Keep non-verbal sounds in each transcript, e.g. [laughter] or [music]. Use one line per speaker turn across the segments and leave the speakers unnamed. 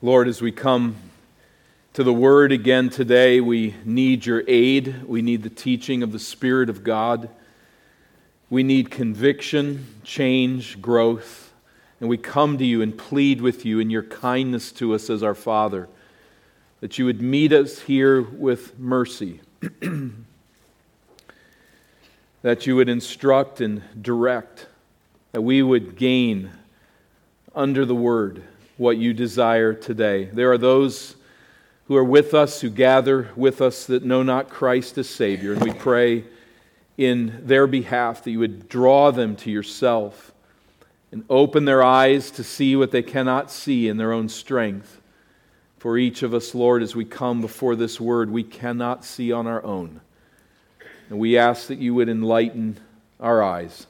Lord, as we come to the Word again today, we need your aid. We need the teaching of the Spirit of God. We need conviction, change, growth. And we come to you and plead with you in your kindness to us as our Father, that you would meet us here with mercy, [clears throat] that you would instruct and direct, that we would gain under the Word what you desire today. There are those who are with us, who gather with us that know not Christ as Savior, and we pray in their behalf that you would draw them to yourself and open their eyes to see what they cannot see in their own strength. For each of us, Lord, as we come before this word, we cannot see on our own. And we ask that you would enlighten our eyes,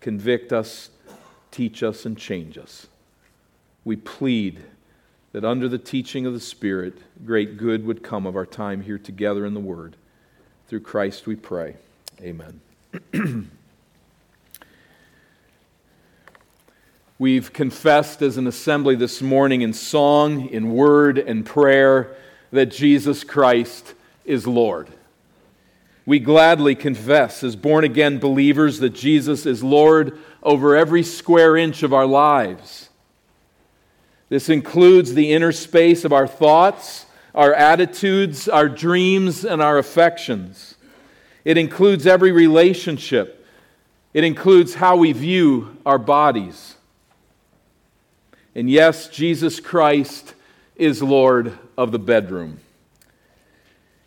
convict us, teach us, and change us we plead that under the teaching of the Spirit, great good would come of our time here together in the Word. Through Christ we pray. Amen. [clears throat] We've confessed as an assembly this morning in song, in word, and prayer that Jesus Christ is Lord. We gladly confess as born again believers that Jesus is Lord over every square inch of our lives this includes the inner space of our thoughts, our attitudes, our dreams, and our affections. It includes every relationship. It includes how we view our bodies. And yes, Jesus Christ is Lord of the bedroom.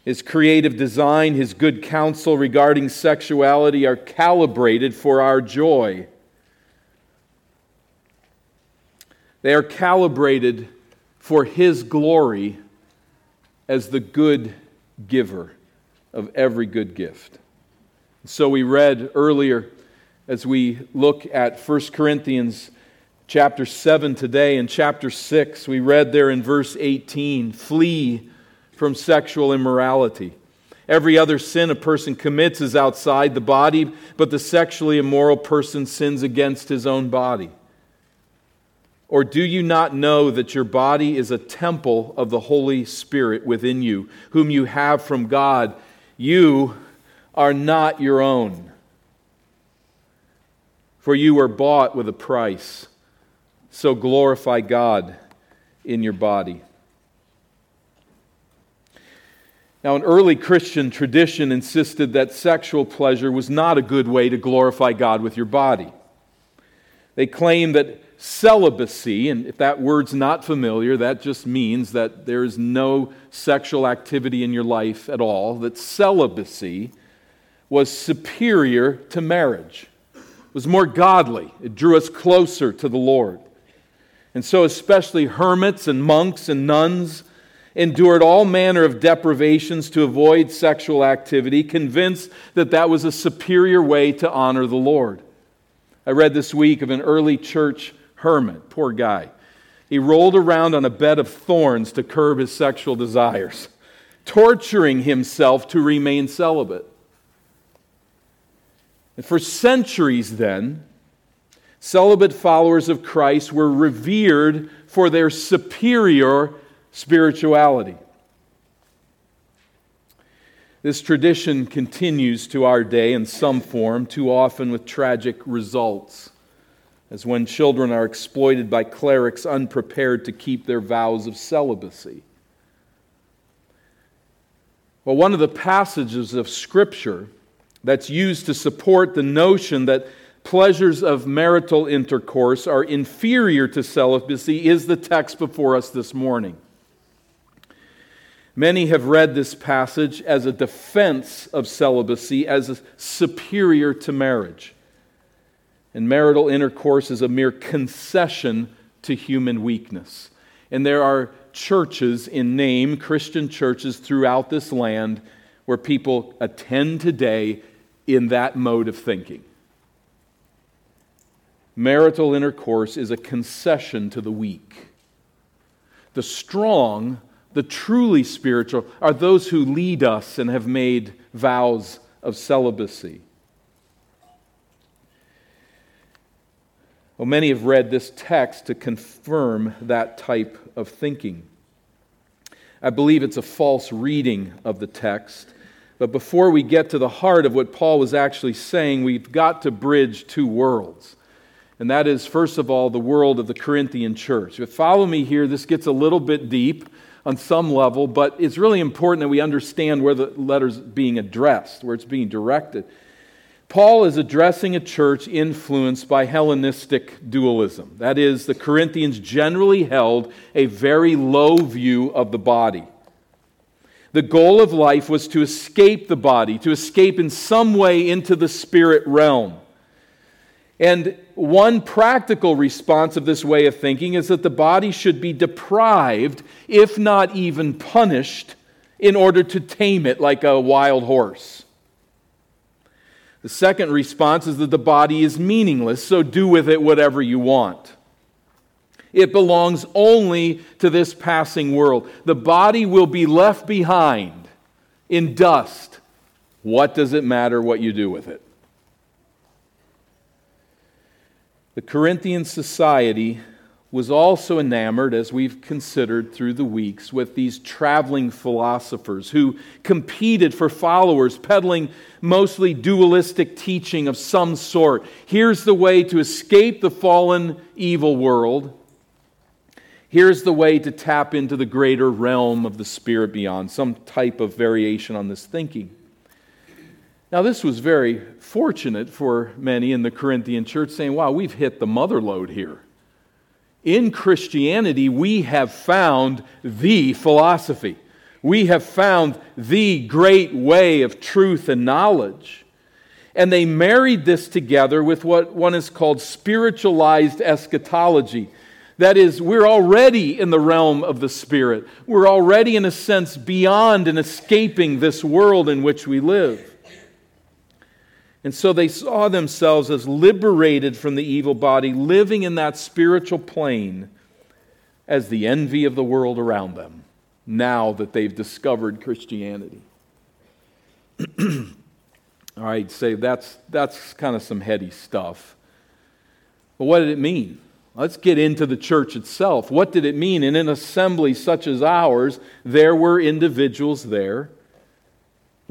His creative design, his good counsel regarding sexuality are calibrated for our joy. They are calibrated for His glory as the good giver of every good gift. So we read earlier as we look at 1 Corinthians chapter 7 today and chapter 6, we read there in verse 18 flee from sexual immorality. Every other sin a person commits is outside the body, but the sexually immoral person sins against his own body. Or do you not know that your body is a temple of the Holy Spirit within you, whom you have from God? You are not your own. For you were bought with a price. So glorify God in your body. Now, an early Christian tradition insisted that sexual pleasure was not a good way to glorify God with your body. They claimed that celibacy, and if that word's not familiar, that just means that there is no sexual activity in your life at all, that celibacy was superior to marriage, it was more godly, it drew us closer to the Lord. And so, especially hermits and monks and nuns endured all manner of deprivations to avoid sexual activity, convinced that that was a superior way to honor the Lord. I read this week of an early church hermit, poor guy. He rolled around on a bed of thorns to curb his sexual desires, [laughs] torturing himself to remain celibate. And for centuries, then, celibate followers of Christ were revered for their superior spirituality. This tradition continues to our day in some form, too often with tragic results as when children are exploited by clerics unprepared to keep their vows of celibacy. Well, one of the passages of Scripture that's used to support the notion that pleasures of marital intercourse are inferior to celibacy is the text before us this morning. Many have read this passage as a defense of celibacy as superior to marriage and marital intercourse is a mere concession to human weakness. And there are churches in name, Christian churches throughout this land, where people attend today in that mode of thinking. Marital intercourse is a concession to the weak. The strong, the truly spiritual, are those who lead us and have made vows of celibacy. Well, many have read this text to confirm that type of thinking. I believe it's a false reading of the text. But before we get to the heart of what Paul was actually saying, we've got to bridge two worlds. And that is, first of all, the world of the Corinthian church. If follow me here, this gets a little bit deep on some level, but it's really important that we understand where the letter's being addressed, where it's being directed. Paul is addressing a church influenced by Hellenistic dualism. That is, the Corinthians generally held a very low view of the body. The goal of life was to escape the body, to escape in some way into the spirit realm. And one practical response of this way of thinking is that the body should be deprived, if not even punished, in order to tame it like a wild horse. The second response is that the body is meaningless, so do with it whatever you want. It belongs only to this passing world. The body will be left behind in dust. What does it matter what you do with it? The Corinthian society was also enamored, as we've considered through the weeks, with these traveling philosophers who competed for followers, peddling mostly dualistic teaching of some sort. Here's the way to escape the fallen, evil world. Here's the way to tap into the greater realm of the spirit beyond, some type of variation on this thinking. Now, this was very fortunate for many in the Corinthian church, saying, Wow, we've hit the mother lode here in Christianity, we have found the philosophy. We have found the great way of truth and knowledge. And they married this together with what one is called spiritualized eschatology. That is, we're already in the realm of the Spirit. We're already, in a sense, beyond and escaping this world in which we live. And so they saw themselves as liberated from the evil body, living in that spiritual plane as the envy of the world around them, now that they've discovered Christianity. [clears throat] All right, say that's, that's kind of some heady stuff. But what did it mean? Let's get into the church itself. What did it mean? In an assembly such as ours, there were individuals there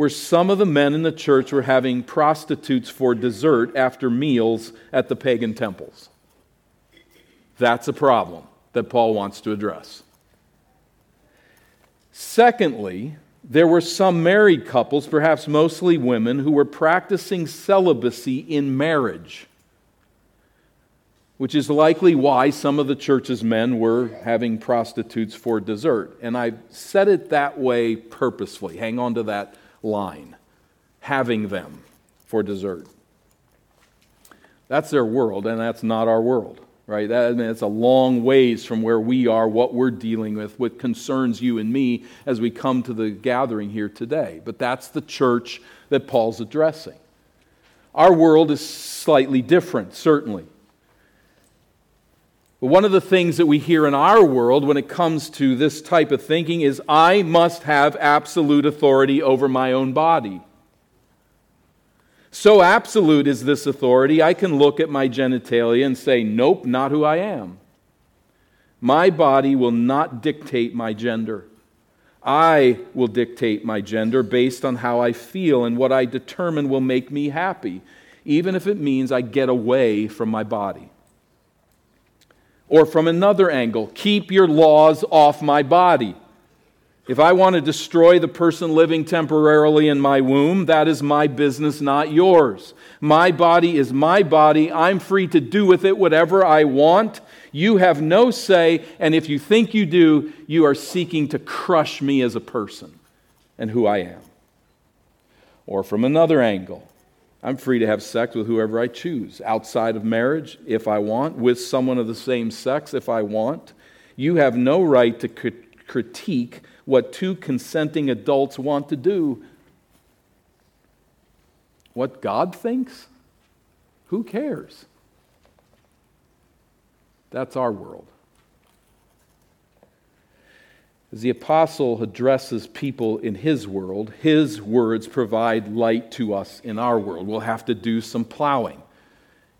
where some of the men in the church were having prostitutes for dessert after meals at the pagan temples. That's a problem that Paul wants to address. Secondly, there were some married couples, perhaps mostly women, who were practicing celibacy in marriage, which is likely why some of the church's men were having prostitutes for dessert. And I said it that way purposefully. Hang on to that line having them for dessert. That's their world, and that's not our world, right? That, I mean, it's a long ways from where we are, what we're dealing with, what concerns you and me as we come to the gathering here today. But that's the church that Paul's addressing. Our world is slightly different, certainly. But one of the things that we hear in our world when it comes to this type of thinking is I must have absolute authority over my own body. So absolute is this authority, I can look at my genitalia and say, Nope, not who I am. My body will not dictate my gender. I will dictate my gender based on how I feel and what I determine will make me happy, even if it means I get away from my body. Or from another angle, keep your laws off my body. If I want to destroy the person living temporarily in my womb, that is my business, not yours. My body is my body. I'm free to do with it whatever I want. You have no say, and if you think you do, you are seeking to crush me as a person and who I am. Or from another angle, I'm free to have sex with whoever I choose, outside of marriage if I want, with someone of the same sex if I want. You have no right to critique what two consenting adults want to do. What God thinks? Who cares? That's our world. As the apostle addresses people in his world, his words provide light to us in our world. We'll have to do some plowing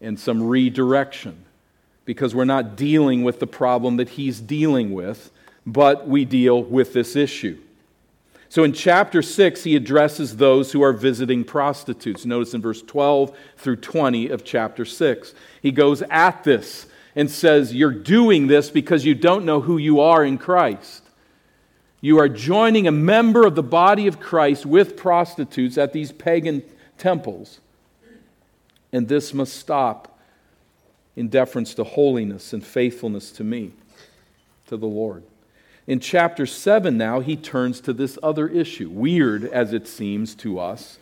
and some redirection. because we're not dealing with the problem that he's dealing with, but we deal with this issue. So in chapter 6, he addresses those who are visiting prostitutes. Notice in verse 12 through 20 of chapter 6. He goes at this and says, You're doing this because you don't know who you are in Christ. You are joining a member of the body of Christ with prostitutes at these pagan temples. And this must stop in deference to holiness and faithfulness to me, to the Lord. In chapter 7, now, he turns to this other issue, weird as it seems to us,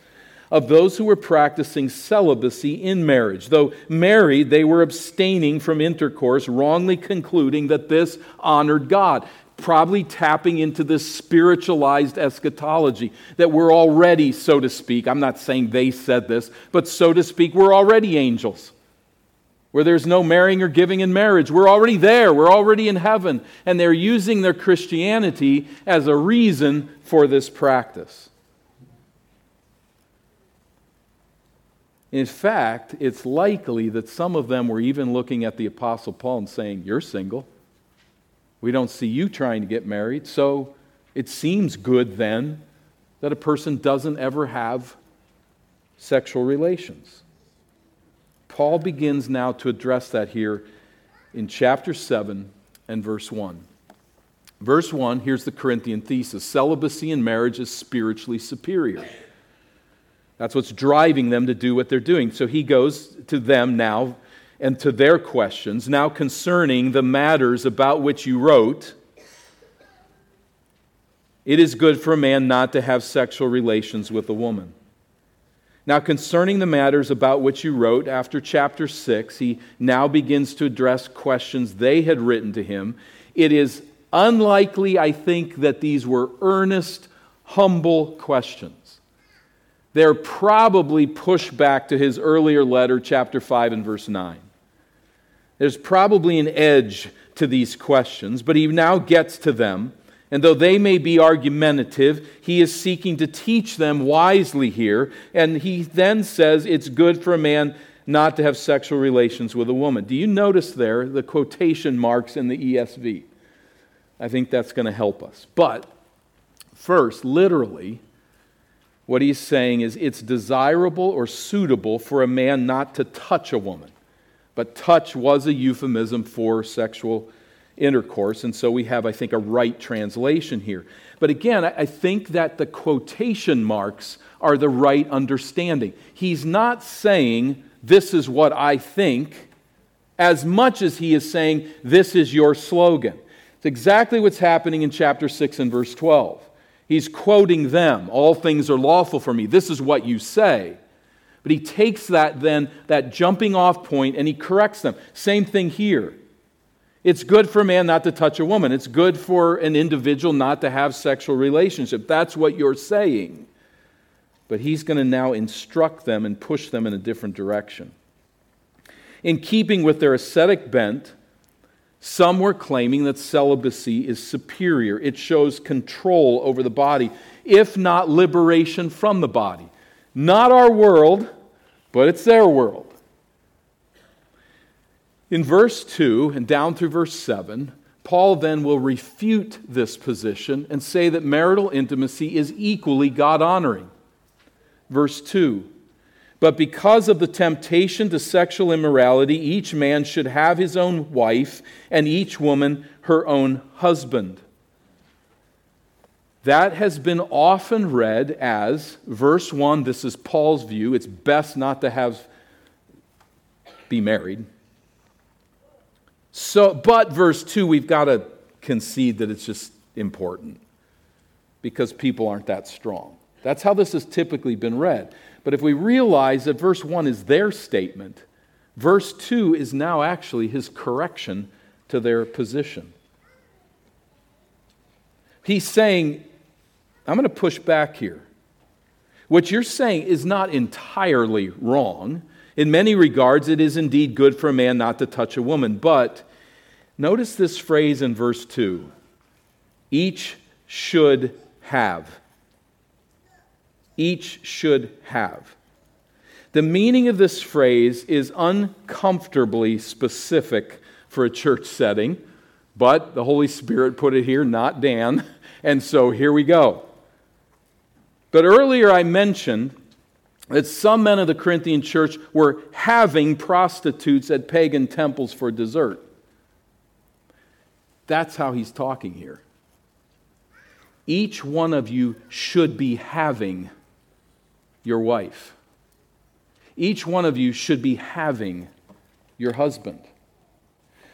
of those who were practicing celibacy in marriage. Though married, they were abstaining from intercourse, wrongly concluding that this honored God. Probably tapping into this spiritualized eschatology that we're already, so to speak, I'm not saying they said this, but so to speak, we're already angels where there's no marrying or giving in marriage. We're already there, we're already in heaven. And they're using their Christianity as a reason for this practice. In fact, it's likely that some of them were even looking at the Apostle Paul and saying, You're single. We don't see you trying to get married. So it seems good then that a person doesn't ever have sexual relations. Paul begins now to address that here in chapter 7 and verse 1. Verse 1, here's the Corinthian thesis celibacy in marriage is spiritually superior. That's what's driving them to do what they're doing. So he goes to them now and to their questions, now concerning the matters about which you wrote. It is good for a man not to have sexual relations with a woman. Now, concerning the matters about which you wrote after chapter 6, he now begins to address questions they had written to him. It is unlikely, I think, that these were earnest, humble questions. They're probably pushback to his earlier letter, chapter 5 and verse 9. There's probably an edge to these questions, but he now gets to them. And though they may be argumentative, he is seeking to teach them wisely here. And he then says it's good for a man not to have sexual relations with a woman. Do you notice there the quotation marks in the ESV? I think that's going to help us. But first, literally, what he's saying is it's desirable or suitable for a man not to touch a woman. But touch was a euphemism for sexual intercourse. And so we have, I think, a right translation here. But again, I think that the quotation marks are the right understanding. He's not saying, This is what I think, as much as he is saying, This is your slogan. It's exactly what's happening in chapter 6 and verse 12. He's quoting them All things are lawful for me. This is what you say. But he takes that then, that jumping off point, and he corrects them. Same thing here. It's good for a man not to touch a woman. It's good for an individual not to have sexual relationship. That's what you're saying. But he's going to now instruct them and push them in a different direction. In keeping with their ascetic bent, some were claiming that celibacy is superior. It shows control over the body, if not liberation from the body. Not our world, but it's their world. In verse 2 and down through verse 7, Paul then will refute this position and say that marital intimacy is equally God honoring. Verse 2 But because of the temptation to sexual immorality, each man should have his own wife, and each woman her own husband. That has been often read as verse 1, this is Paul's view, it's best not to have be married. So, but verse 2, we've got to concede that it's just important because people aren't that strong. That's how this has typically been read. But if we realize that verse 1 is their statement, verse 2 is now actually his correction to their position. He's saying, I'm going to push back here. What you're saying is not entirely wrong. In many regards, it is indeed good for a man not to touch a woman. But notice this phrase in verse 2 each should have. Each should have. The meaning of this phrase is uncomfortably specific for a church setting, but the Holy Spirit put it here, not Dan. [laughs] And so here we go. But earlier I mentioned that some men of the Corinthian church were having prostitutes at pagan temples for dessert. That's how he's talking here. Each one of you should be having your wife. Each one of you should be having your husband.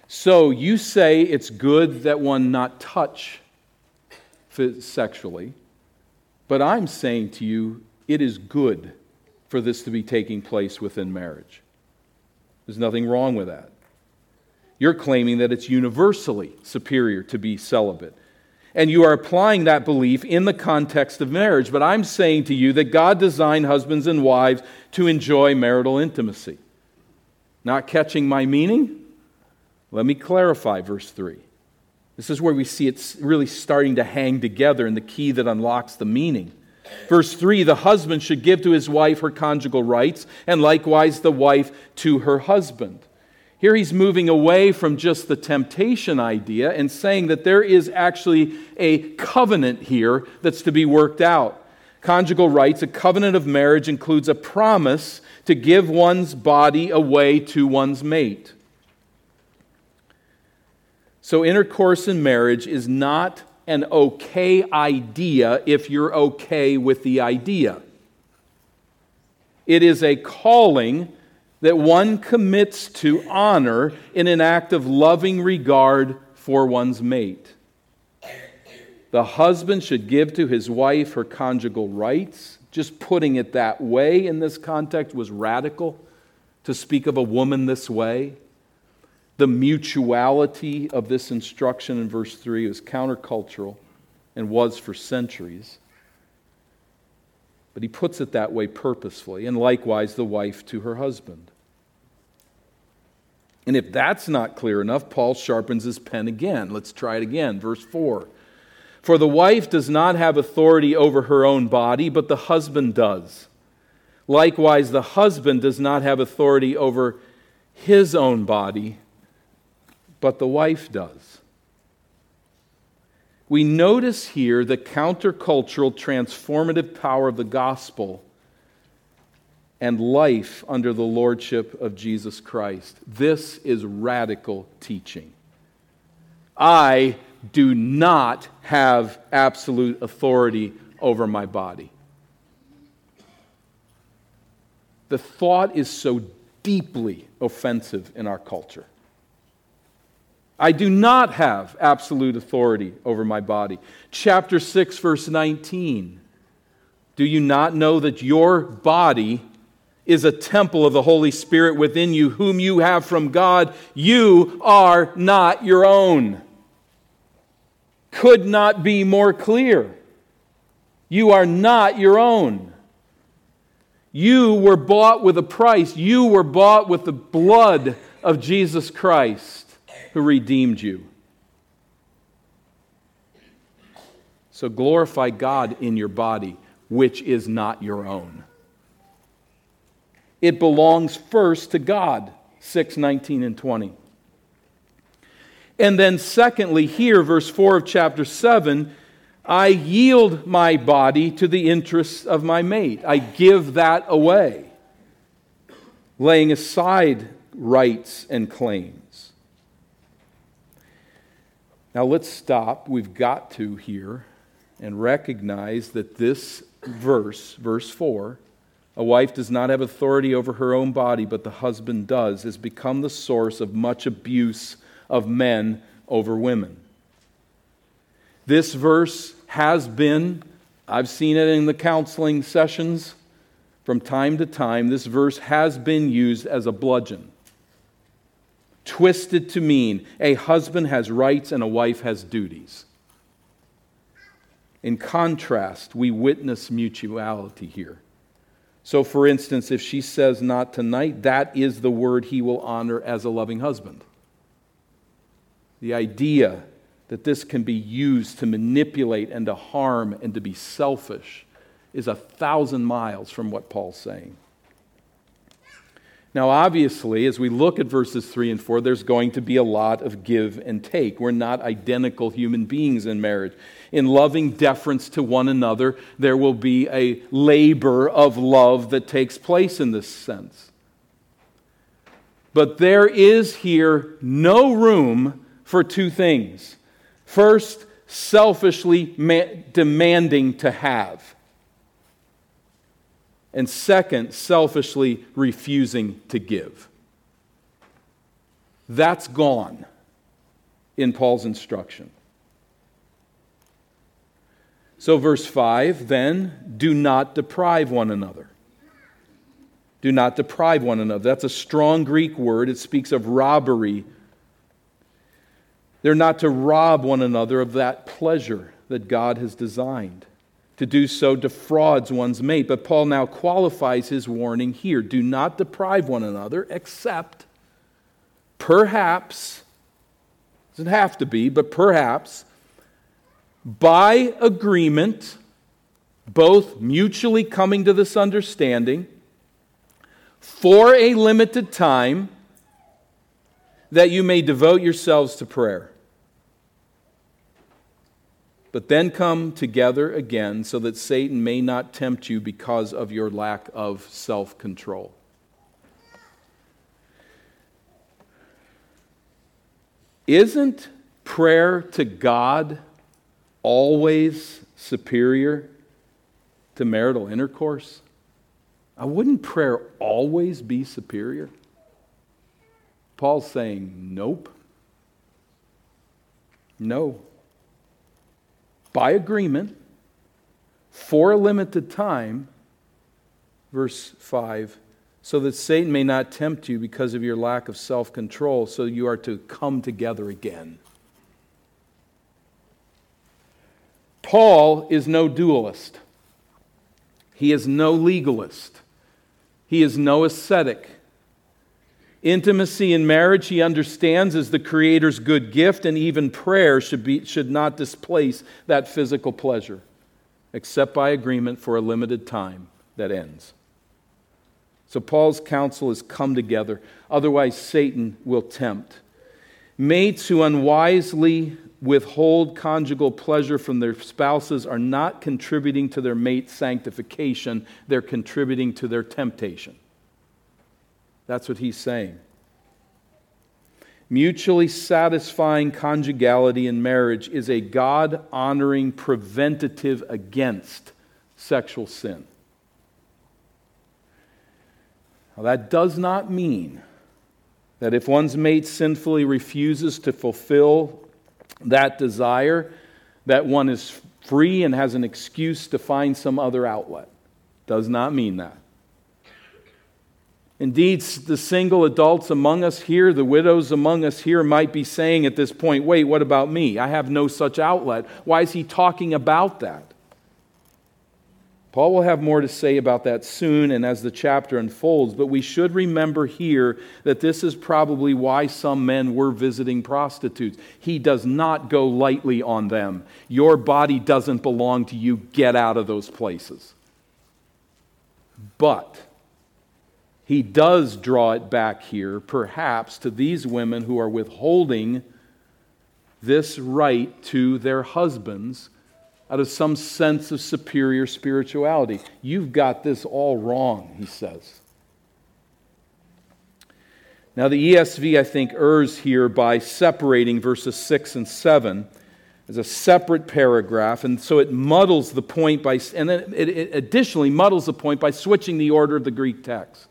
So you say it's good that one not touch sexually, but I'm saying to you, it is good for this to be taking place within marriage. There's nothing wrong with that. You're claiming that it's universally superior to be celibate. And you are applying that belief in the context of marriage. But I'm saying to you that God designed husbands and wives to enjoy marital intimacy. Not catching my meaning? Let me clarify verse 3. This is where we see it's really starting to hang together and the key that unlocks the meaning. Verse 3 the husband should give to his wife her conjugal rights, and likewise the wife to her husband. Here he's moving away from just the temptation idea and saying that there is actually a covenant here that's to be worked out. Conjugal rights, a covenant of marriage, includes a promise to give one's body away to one's mate. So, intercourse in marriage is not an okay idea if you're okay with the idea. It is a calling that one commits to honor in an act of loving regard for one's mate. The husband should give to his wife her conjugal rights. Just putting it that way in this context was radical to speak of a woman this way. The mutuality of this instruction in verse 3 is countercultural and was for centuries. But he puts it that way purposefully, and likewise the wife to her husband. And if that's not clear enough, Paul sharpens his pen again. Let's try it again. Verse 4. For the wife does not have authority over her own body, but the husband does. Likewise, the husband does not have authority over his own body, but the wife does. We notice here the countercultural transformative power of the gospel and life under the lordship of Jesus Christ. This is radical teaching. I do not have absolute authority over my body. The thought is so deeply offensive in our culture. I do not have absolute authority over my body. Chapter 6, verse 19. Do you not know that your body is a temple of the Holy Spirit within you, whom you have from God? You are not your own. Could not be more clear. You are not your own. You were bought with a price. You were bought with the blood of Jesus Christ who redeemed you. So glorify God in your body, which is not your own. It belongs first to God, 6, 19, and 20. And then, secondly, here, verse 4 of chapter 7, I yield my body to the interests of my mate. I give that away, laying aside rights and claims. Now let's stop. We've got to here and recognize that this verse, verse 4, a wife does not have authority over her own body, but the husband does, has become the source of much abuse of men over women. This verse has been, I've seen it in the counseling sessions from time to time, this verse has been used as a bludgeon twisted to mean a husband has rights and a wife has duties. In contrast, we witness mutuality here. So, for instance, if she says not tonight, that is the word he will honor as a loving husband. The idea that this can be used to manipulate and to harm and to be selfish is a thousand miles from what Paul's saying. Now, obviously, as we look at verses 3 and 4, there's going to be a lot of give and take. We're not identical human beings in marriage. In loving deference to one another, there will be a labor of love that takes place in this sense. But there is here no room for two things. First, selfishly ma- demanding to have and second, selfishly refusing to give. That's gone in Paul's instruction. So, verse 5 then, do not deprive one another. Do not deprive one another. That's a strong Greek word. It speaks of robbery. They're not to rob one another of that pleasure that God has designed. To do so defrauds one's mate. But Paul now qualifies his warning here do not deprive one another, except perhaps, doesn't have to be, but perhaps by agreement, both mutually coming to this understanding for a limited time, that you may devote yourselves to prayer but then come together again so that Satan may not tempt you because of your lack of self control. Isn't prayer to God always superior to marital intercourse? Uh, wouldn't prayer always be superior? Paul's saying, nope. No by agreement for a limited time, verse 5, so that Satan may not tempt you because of your lack of self control, so you are to come together again. Paul is no dualist. He is no legalist. He is no ascetic. Intimacy in marriage, he understands, is the Creator's good gift, and even prayer should, be, should not displace that physical pleasure, except by agreement for a limited time that ends. So Paul's counsel is come together, otherwise, Satan will tempt. Mates who unwisely withhold conjugal pleasure from their spouses are not contributing to their mate's sanctification, they're contributing to their temptation. That's what he's saying. Mutually satisfying conjugality in marriage is a God honoring preventative against sexual sin. Now, that does not mean that if one's mate sinfully refuses to fulfill that desire, that one is free and has an excuse to find some other outlet. Does not mean that. Indeed, the single adults among us here, the widows among us here, might be saying at this point, wait, what about me? I have no such outlet. Why is he talking about that? Paul will have more to say about that soon and as the chapter unfolds, but we should remember here that this is probably why some men were visiting prostitutes. He does not go lightly on them. Your body doesn't belong to you. Get out of those places. But he does draw it back here, perhaps, to these women who are withholding this right to their husbands out of some sense of superior spirituality. You've got this all wrong, he says. Now, the ESV, I think, errs here by separating verses 6 and 7 as a separate paragraph, and so it muddles the point by, and then it, it additionally muddles the point by switching the order of the Greek text.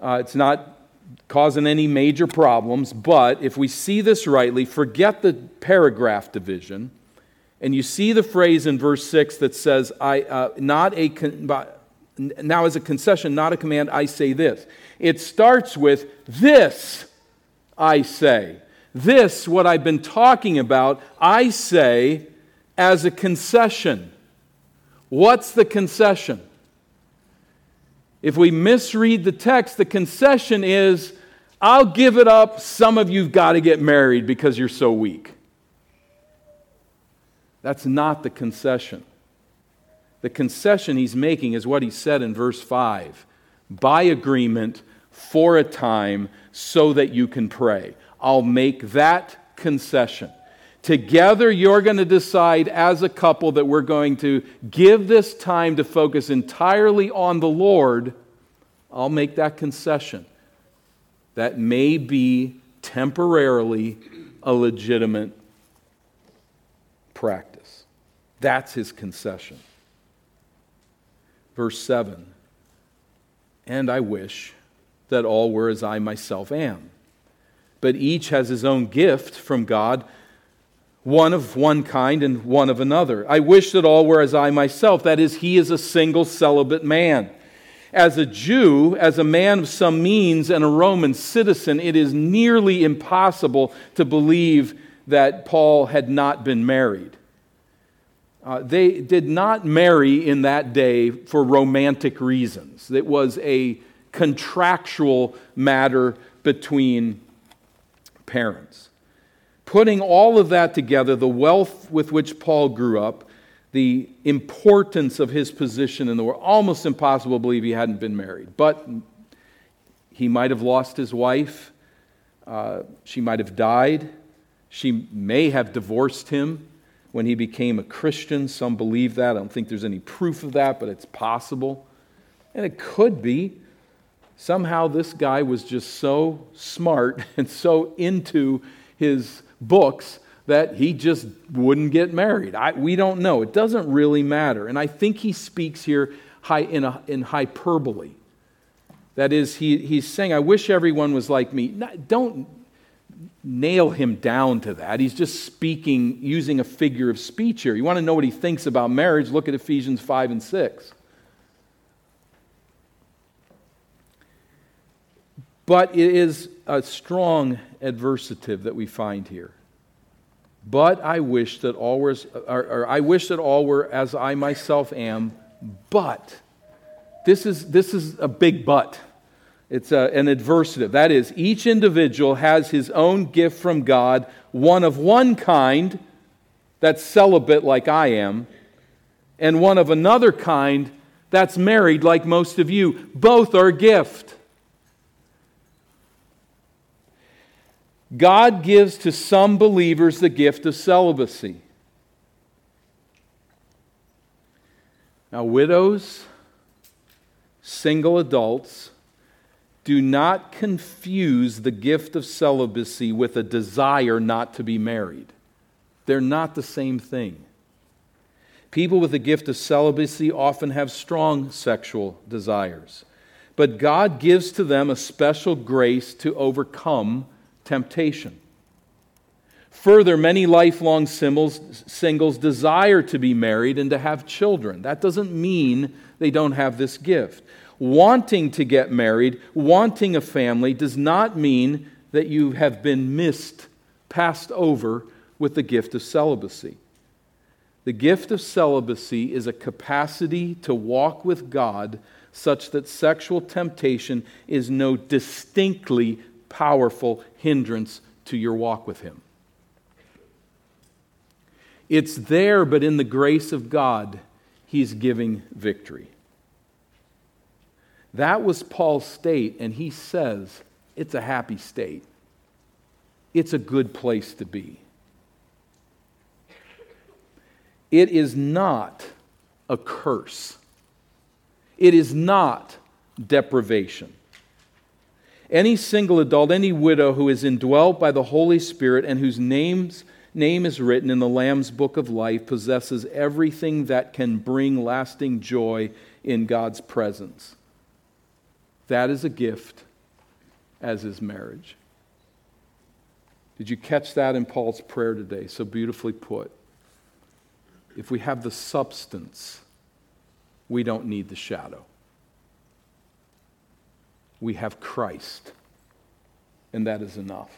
Uh, it's not causing any major problems, but if we see this rightly, forget the paragraph division, and you see the phrase in verse 6 that says, I, uh, not a con- now as a concession, not a command, I say this. It starts with, This I say. This, what I've been talking about, I say as a concession. What's the concession? If we misread the text, the concession is I'll give it up. Some of you've got to get married because you're so weak. That's not the concession. The concession he's making is what he said in verse 5 by agreement for a time so that you can pray. I'll make that concession. Together, you're going to decide as a couple that we're going to give this time to focus entirely on the Lord. I'll make that concession. That may be temporarily a legitimate practice. That's his concession. Verse 7 And I wish that all were as I myself am. But each has his own gift from God, one of one kind and one of another. I wish that all were as I myself. That is, he is a single celibate man. As a Jew, as a man of some means, and a Roman citizen, it is nearly impossible to believe that Paul had not been married. Uh, they did not marry in that day for romantic reasons. It was a contractual matter between parents. Putting all of that together, the wealth with which Paul grew up, the importance of his position in the world, almost impossible to believe he hadn't been married. But he might have lost his wife, uh, she might have died, she may have divorced him when he became a Christian. Some believe that. I don't think there's any proof of that, but it's possible. And it could be Somehow, this guy was just so smart [laughs] and so into his books that he just wouldn't get married. I, we don't know. It doesn't really matter. And I think he speaks here high, in, a, in hyperbole. That is, he, he's saying, I wish everyone was like me. Don't nail him down to that. He's just speaking, using a figure of speech here. You want to know what he thinks about marriage? Look at Ephesians 5 and 6. But it is a strong adversative that we find here. But I wish that all were, or, or I wish that all were as I myself am. But this is this is a big but. It's a, an adversative. That is, each individual has his own gift from God, one of one kind, that's celibate like I am, and one of another kind that's married like most of you. Both are gift. God gives to some believers the gift of celibacy. Now, widows, single adults, do not confuse the gift of celibacy with a desire not to be married. They're not the same thing. People with the gift of celibacy often have strong sexual desires, but God gives to them a special grace to overcome temptation. Further, many lifelong singles desire to be married and to have children. That doesn't mean they don't have this gift. Wanting to get married, wanting a family, does not mean that you have been missed, passed over with the gift of celibacy. The gift of celibacy is a capacity to walk with God such that sexual temptation is no distinctly powerful hindrance to your walk with Him. It's there, but in the grace of God, He's giving victory. That was Paul's state, and he says it's a happy state. It's a good place to be. It is not a curse. It is not deprivation. Any single adult, any widow who is indwelt by the Holy Spirit and whose name's, name is written in the Lamb's book of life possesses everything that can bring lasting joy in God's presence. That is a gift, as is marriage. Did you catch that in Paul's prayer today? So beautifully put. If we have the substance, we don't need the shadow we have Christ, and that is enough.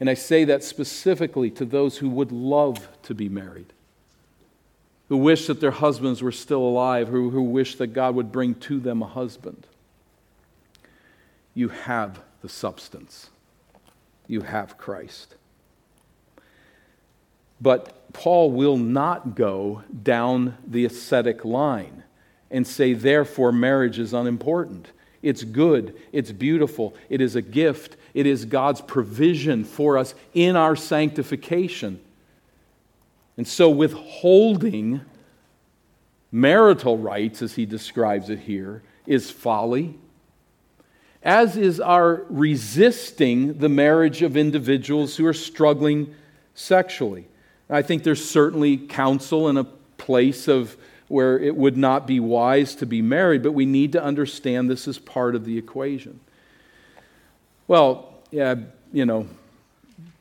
And I say that specifically to those who would love to be married, who wish that their husbands were still alive, who, who wish that God would bring to them a husband. You have the substance, you have Christ. But Paul will not go down the ascetic line and say, therefore, marriage is unimportant. It's good, it's beautiful, it is a gift, it is God's provision for us in our sanctification. And so, withholding marital rights, as he describes it here, is folly, as is our resisting the marriage of individuals who are struggling sexually. I think there's certainly counsel and a place of where it would not be wise to be married, but we need to understand this is part of the equation. Well, yeah, you know,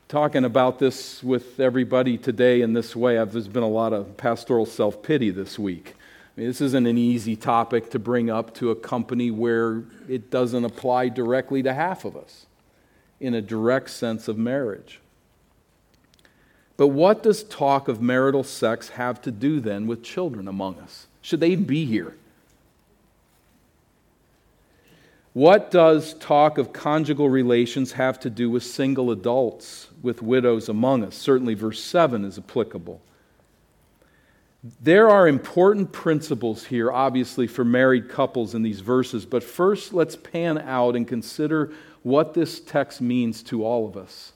talking about this with everybody today in this way, I've, there's been a lot of pastoral self pity this week. I mean, this isn't an easy topic to bring up to a company where it doesn't apply directly to half of us in a direct sense of marriage. But what does talk of marital sex have to do then with children among us? Should they be here? What does talk of conjugal relations have to do with single adults, with widows among us? Certainly, verse 7 is applicable. There are important principles here, obviously, for married couples in these verses, but first let's pan out and consider what this text means to all of us.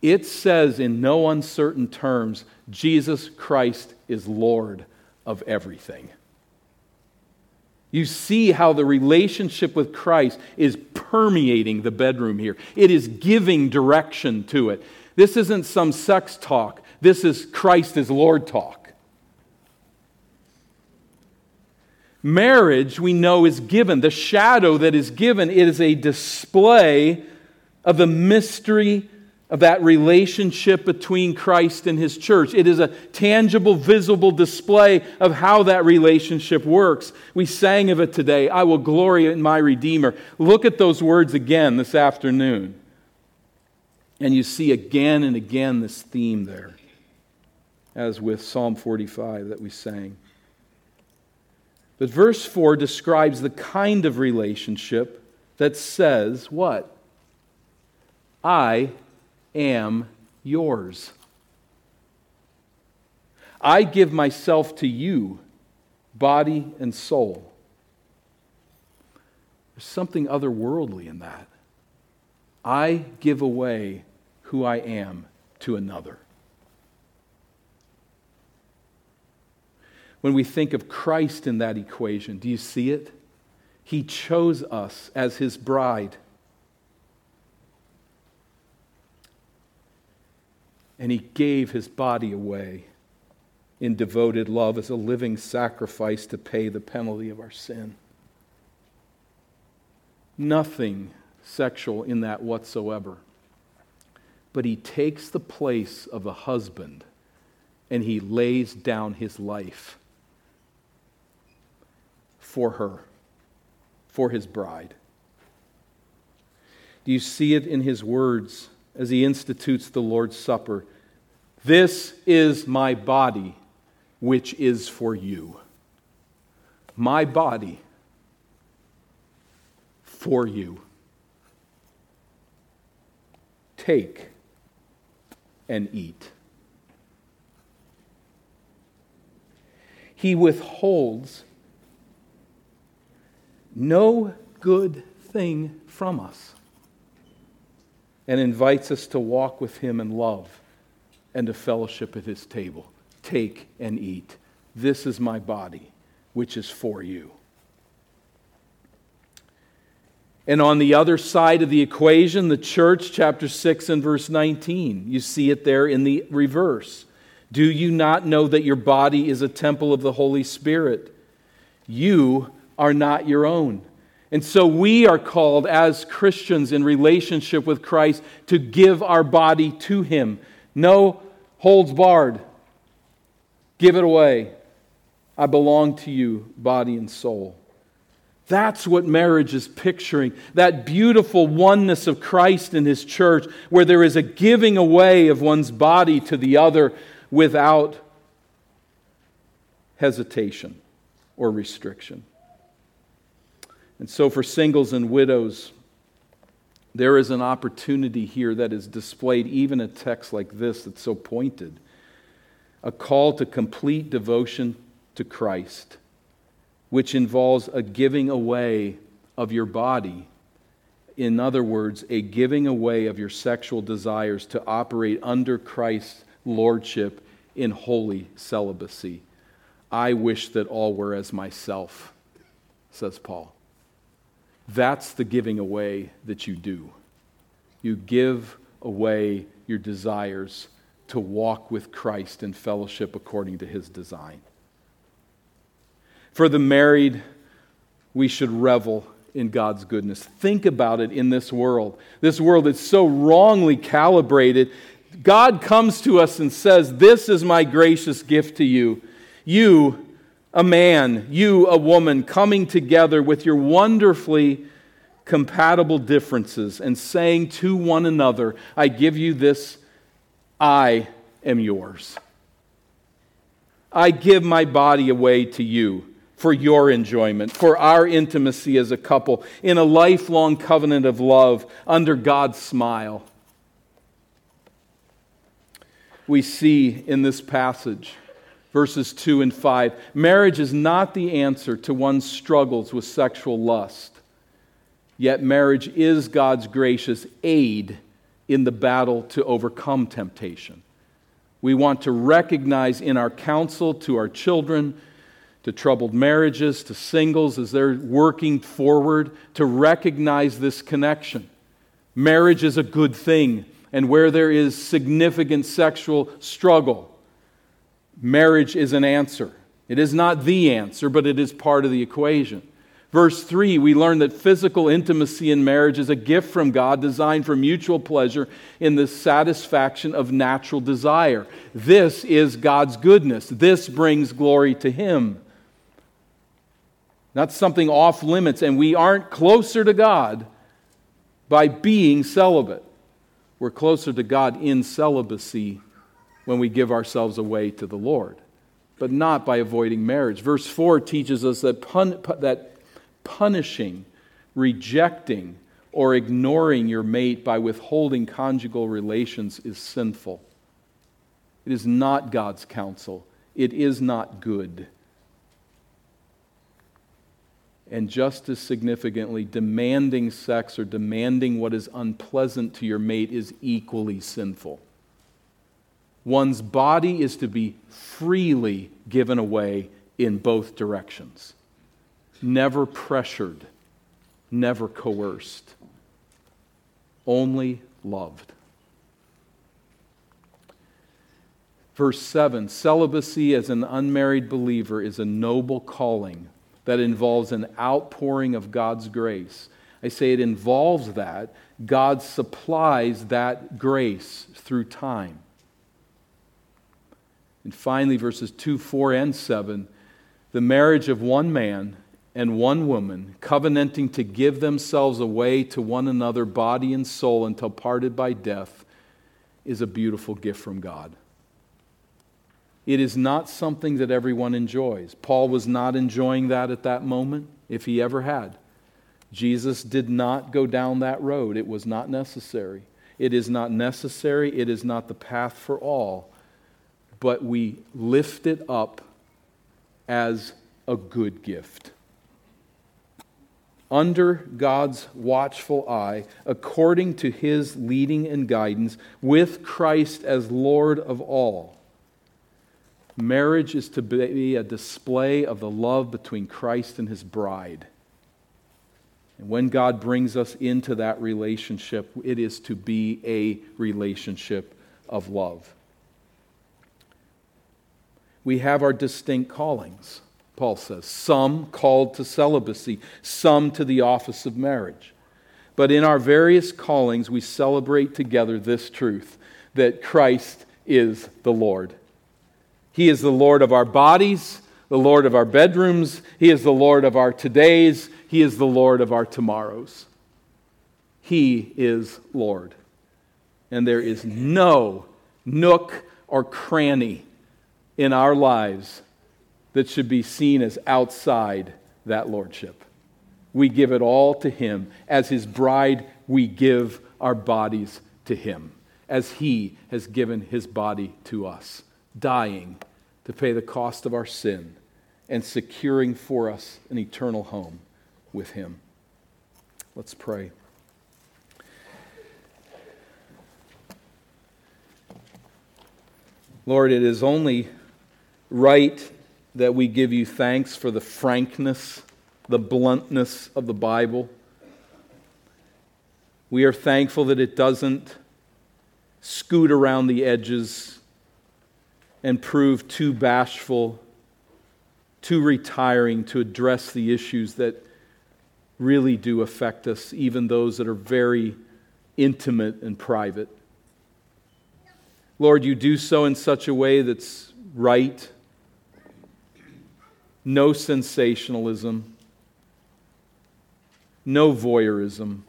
It says in no uncertain terms Jesus Christ is Lord of everything. You see how the relationship with Christ is permeating the bedroom here. It is giving direction to it. This isn't some sex talk, this is Christ is Lord talk. Marriage, we know, is given. The shadow that is given, it is a display of the mystery of that relationship between Christ and his church. It is a tangible, visible display of how that relationship works. We sang of it today I will glory in my Redeemer. Look at those words again this afternoon. And you see again and again this theme there, as with Psalm 45 that we sang. But verse 4 describes the kind of relationship that says, What? I am yours. I give myself to you, body and soul. There's something otherworldly in that. I give away who I am to another. When we think of Christ in that equation, do you see it? He chose us as his bride. And he gave his body away in devoted love as a living sacrifice to pay the penalty of our sin. Nothing sexual in that whatsoever. But he takes the place of a husband and he lays down his life for her, for his bride. Do you see it in his words? As he institutes the Lord's Supper This is my body, which is for you. My body for you. Take and eat. He withholds no good thing from us and invites us to walk with him in love and to fellowship at his table. Take and eat. This is my body, which is for you. And on the other side of the equation, the church, chapter 6 and verse 19, you see it there in the reverse. Do you not know that your body is a temple of the Holy Spirit? You are not your own. And so we are called as Christians in relationship with Christ to give our body to Him. No holds barred. Give it away. I belong to you, body and soul. That's what marriage is picturing. That beautiful oneness of Christ and His church, where there is a giving away of one's body to the other without hesitation or restriction. And so, for singles and widows, there is an opportunity here that is displayed even a text like this that's so pointed a call to complete devotion to Christ which involves a giving away of your body. In other words, a giving away of your sexual desires to operate under Christ's lordship in holy celibacy. I wish that all were as myself, says Paul. That's the giving away that you do. You give away your desires to walk with Christ in fellowship according to his design. For the married, we should revel in God's goodness. Think about it in this world. This world is so wrongly calibrated. God comes to us and says, This is my gracious gift to you. You, a man, you, a woman, coming together with your wonderfully compatible differences and saying to one another, I give you this, I am yours. I give my body away to you for your enjoyment, for our intimacy as a couple, in a lifelong covenant of love under God's smile. We see in this passage, verses 2 and 5, marriage is not the answer to one's struggles with sexual lust. Yet, marriage is God's gracious aid in the battle to overcome temptation. We want to recognize in our counsel to our children, to troubled marriages, to singles as they're working forward, to recognize this connection. Marriage is a good thing, and where there is significant sexual struggle, marriage is an answer. It is not the answer, but it is part of the equation. Verse 3, we learn that physical intimacy in marriage is a gift from God designed for mutual pleasure in the satisfaction of natural desire. This is God's goodness. This brings glory to Him. Not something off limits, and we aren't closer to God by being celibate. We're closer to God in celibacy when we give ourselves away to the Lord, but not by avoiding marriage. Verse 4 teaches us that, pun- that punishing, rejecting, or ignoring your mate by withholding conjugal relations is sinful. It is not God's counsel. It is not good. And just as significantly, demanding sex or demanding what is unpleasant to your mate is equally sinful. One's body is to be freely given away in both directions never pressured, never coerced, only loved. Verse 7 Celibacy as an unmarried believer is a noble calling that involves an outpouring of God's grace. I say it involves that. God supplies that grace through time. And finally, verses 2, 4, and 7 the marriage of one man and one woman, covenanting to give themselves away to one another, body and soul, until parted by death, is a beautiful gift from God. It is not something that everyone enjoys. Paul was not enjoying that at that moment, if he ever had. Jesus did not go down that road. It was not necessary. It is not necessary. It is not the path for all. But we lift it up as a good gift under God's watchful eye, according to his leading and guidance, with Christ as Lord of all. Marriage is to be a display of the love between Christ and his bride. And when God brings us into that relationship, it is to be a relationship of love. We have our distinct callings. Paul says. Some called to celibacy, some to the office of marriage. But in our various callings, we celebrate together this truth that Christ is the Lord. He is the Lord of our bodies, the Lord of our bedrooms, He is the Lord of our todays, He is the Lord of our tomorrows. He is Lord. And there is no nook or cranny in our lives that should be seen as outside that lordship. We give it all to Him. As His bride, we give our bodies to Him, as He has given His body to us, dying to pay the cost of our sin and securing for us an eternal home with Him. Let's pray. Lord, it is only right that we give you thanks for the frankness, the bluntness of the Bible. We are thankful that it doesn't scoot around the edges and prove too bashful, too retiring to address the issues that really do affect us, even those that are very intimate and private. Lord, you do so in such a way that's right, no sensationalism, no voyeurism,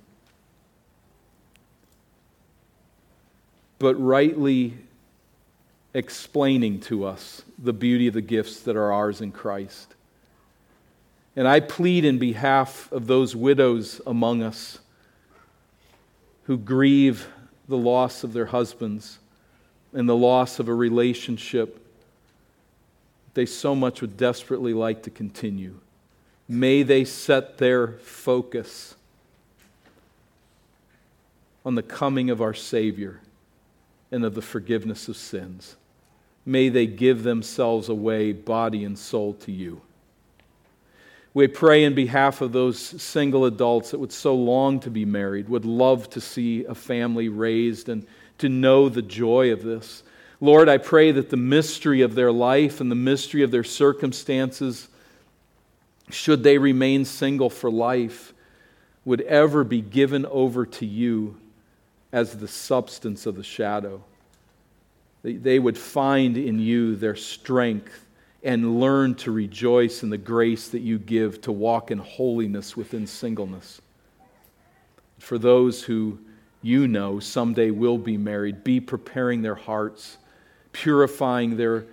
but rightly explaining to us the beauty of the gifts that are ours in Christ. And I plead in behalf of those widows among us who grieve the loss of their husbands and the loss of a relationship they so much would desperately like to continue. May they set their focus on the coming of our Savior and of the forgiveness of sins. May they give themselves away, body and soul, to you. We pray in behalf of those single adults that would so long to be married, would love to see a family raised and to know the joy of this. Lord, I pray that the mystery of their life and the mystery of their circumstances, should they remain single for life, would ever be given over to you as the substance of the shadow. They would find in you their strength and learn to rejoice in the grace that you give to walk in holiness within singleness. For those who you know someday will be married, be preparing their hearts, purifying their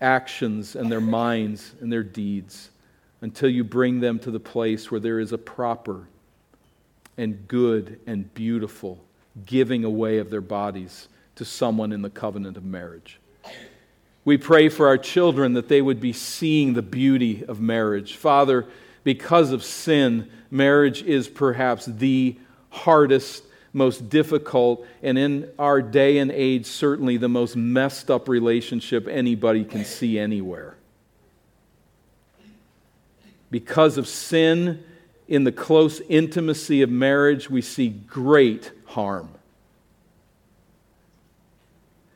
actions and their minds and their deeds until you bring them to the place where there is a proper and good and beautiful giving away of their bodies to someone in the covenant of marriage. We pray for our children that they would be seeing the beauty of marriage. Father, because of sin, marriage is perhaps the hardest, most difficult, and in our day and age, certainly the most messed up relationship anybody can see anywhere. Because of sin, in the close intimacy of marriage, we see great harm.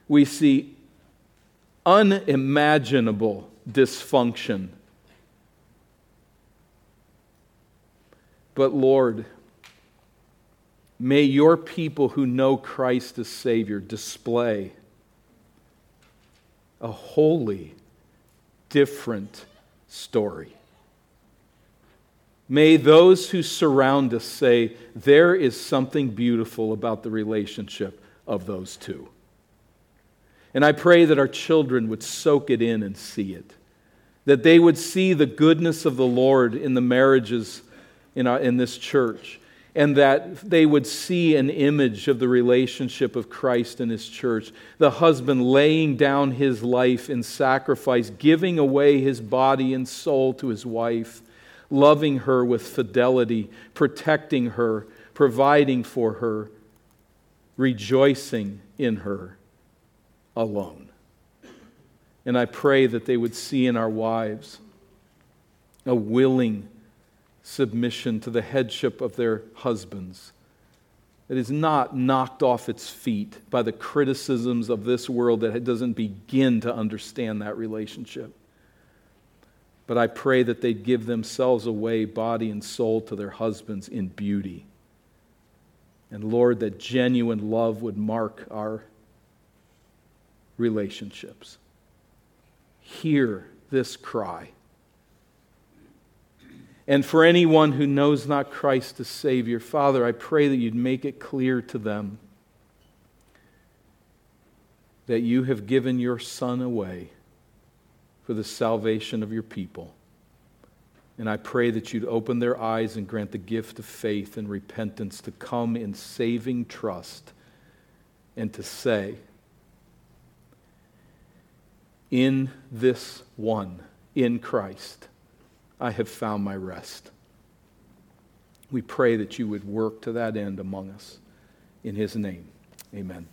We see unimaginable dysfunction. But Lord, may your people who know Christ as Savior display a wholly different story. May those who surround us say, there is something beautiful about the relationship of those two. And I pray that our children would soak it in and see it, that they would see the goodness of the Lord in the marriages in, our, in this church, and that they would see an image of the relationship of Christ and his church. The husband laying down his life in sacrifice, giving away his body and soul to his wife, loving her with fidelity, protecting her, providing for her, rejoicing in her alone. And I pray that they would see in our wives a willing submission to the headship of their husbands It is not knocked off its feet by the criticisms of this world that doesn't begin to understand that relationship. But I pray that they'd give themselves away, body and soul, to their husbands in beauty. And Lord, that genuine love would mark our relationships. Hear this cry. And for anyone who knows not Christ as Savior, Father, I pray that you'd make it clear to them that you have given your Son away for the salvation of your people. And I pray that you'd open their eyes and grant the gift of faith and repentance to come in saving trust and to say, in this one in Christ, I have found my rest. We pray that you would work to that end among us. In his name, amen.